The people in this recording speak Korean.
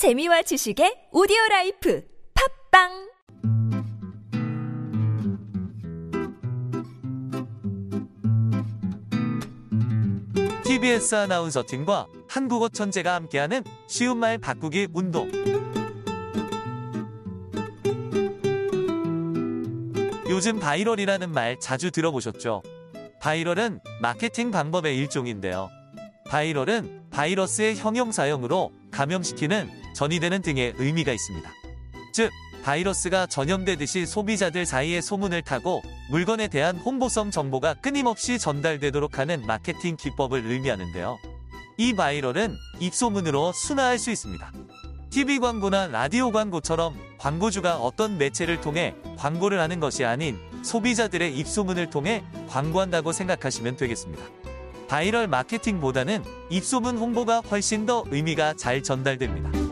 재미와 지식의 오디오 라이프 팟빵 TBS 아나운서 팀과 한국어 천재가 함께하는 쉬운 말 바꾸기 운동. 요즘 viral이라는 말 자주 들어보셨죠? viral은 마케팅 방법의 일종인데요. 바이럴은 바이러스의 형용사형으로 감염시키는, 전이되는 등의 의미가 있습니다. 즉, 바이러스가 전염되듯이 소비자들 사이에 소문을 타고 물건에 대한 홍보성 정보가 끊임없이 전달되도록 하는 마케팅 기법을 의미하는데요. 이 바이럴은 입소문으로 순화할 수 있습니다. TV 광고나 라디오 광고처럼 광고주가 어떤 매체를 통해 광고를 하는 것이 아닌 소비자들의 입소문을 통해 광고한다고 생각하시면 되겠습니다. 바이럴 마케팅보다는 입소문 홍보가 훨씬 더 의미가 잘 전달됩니다.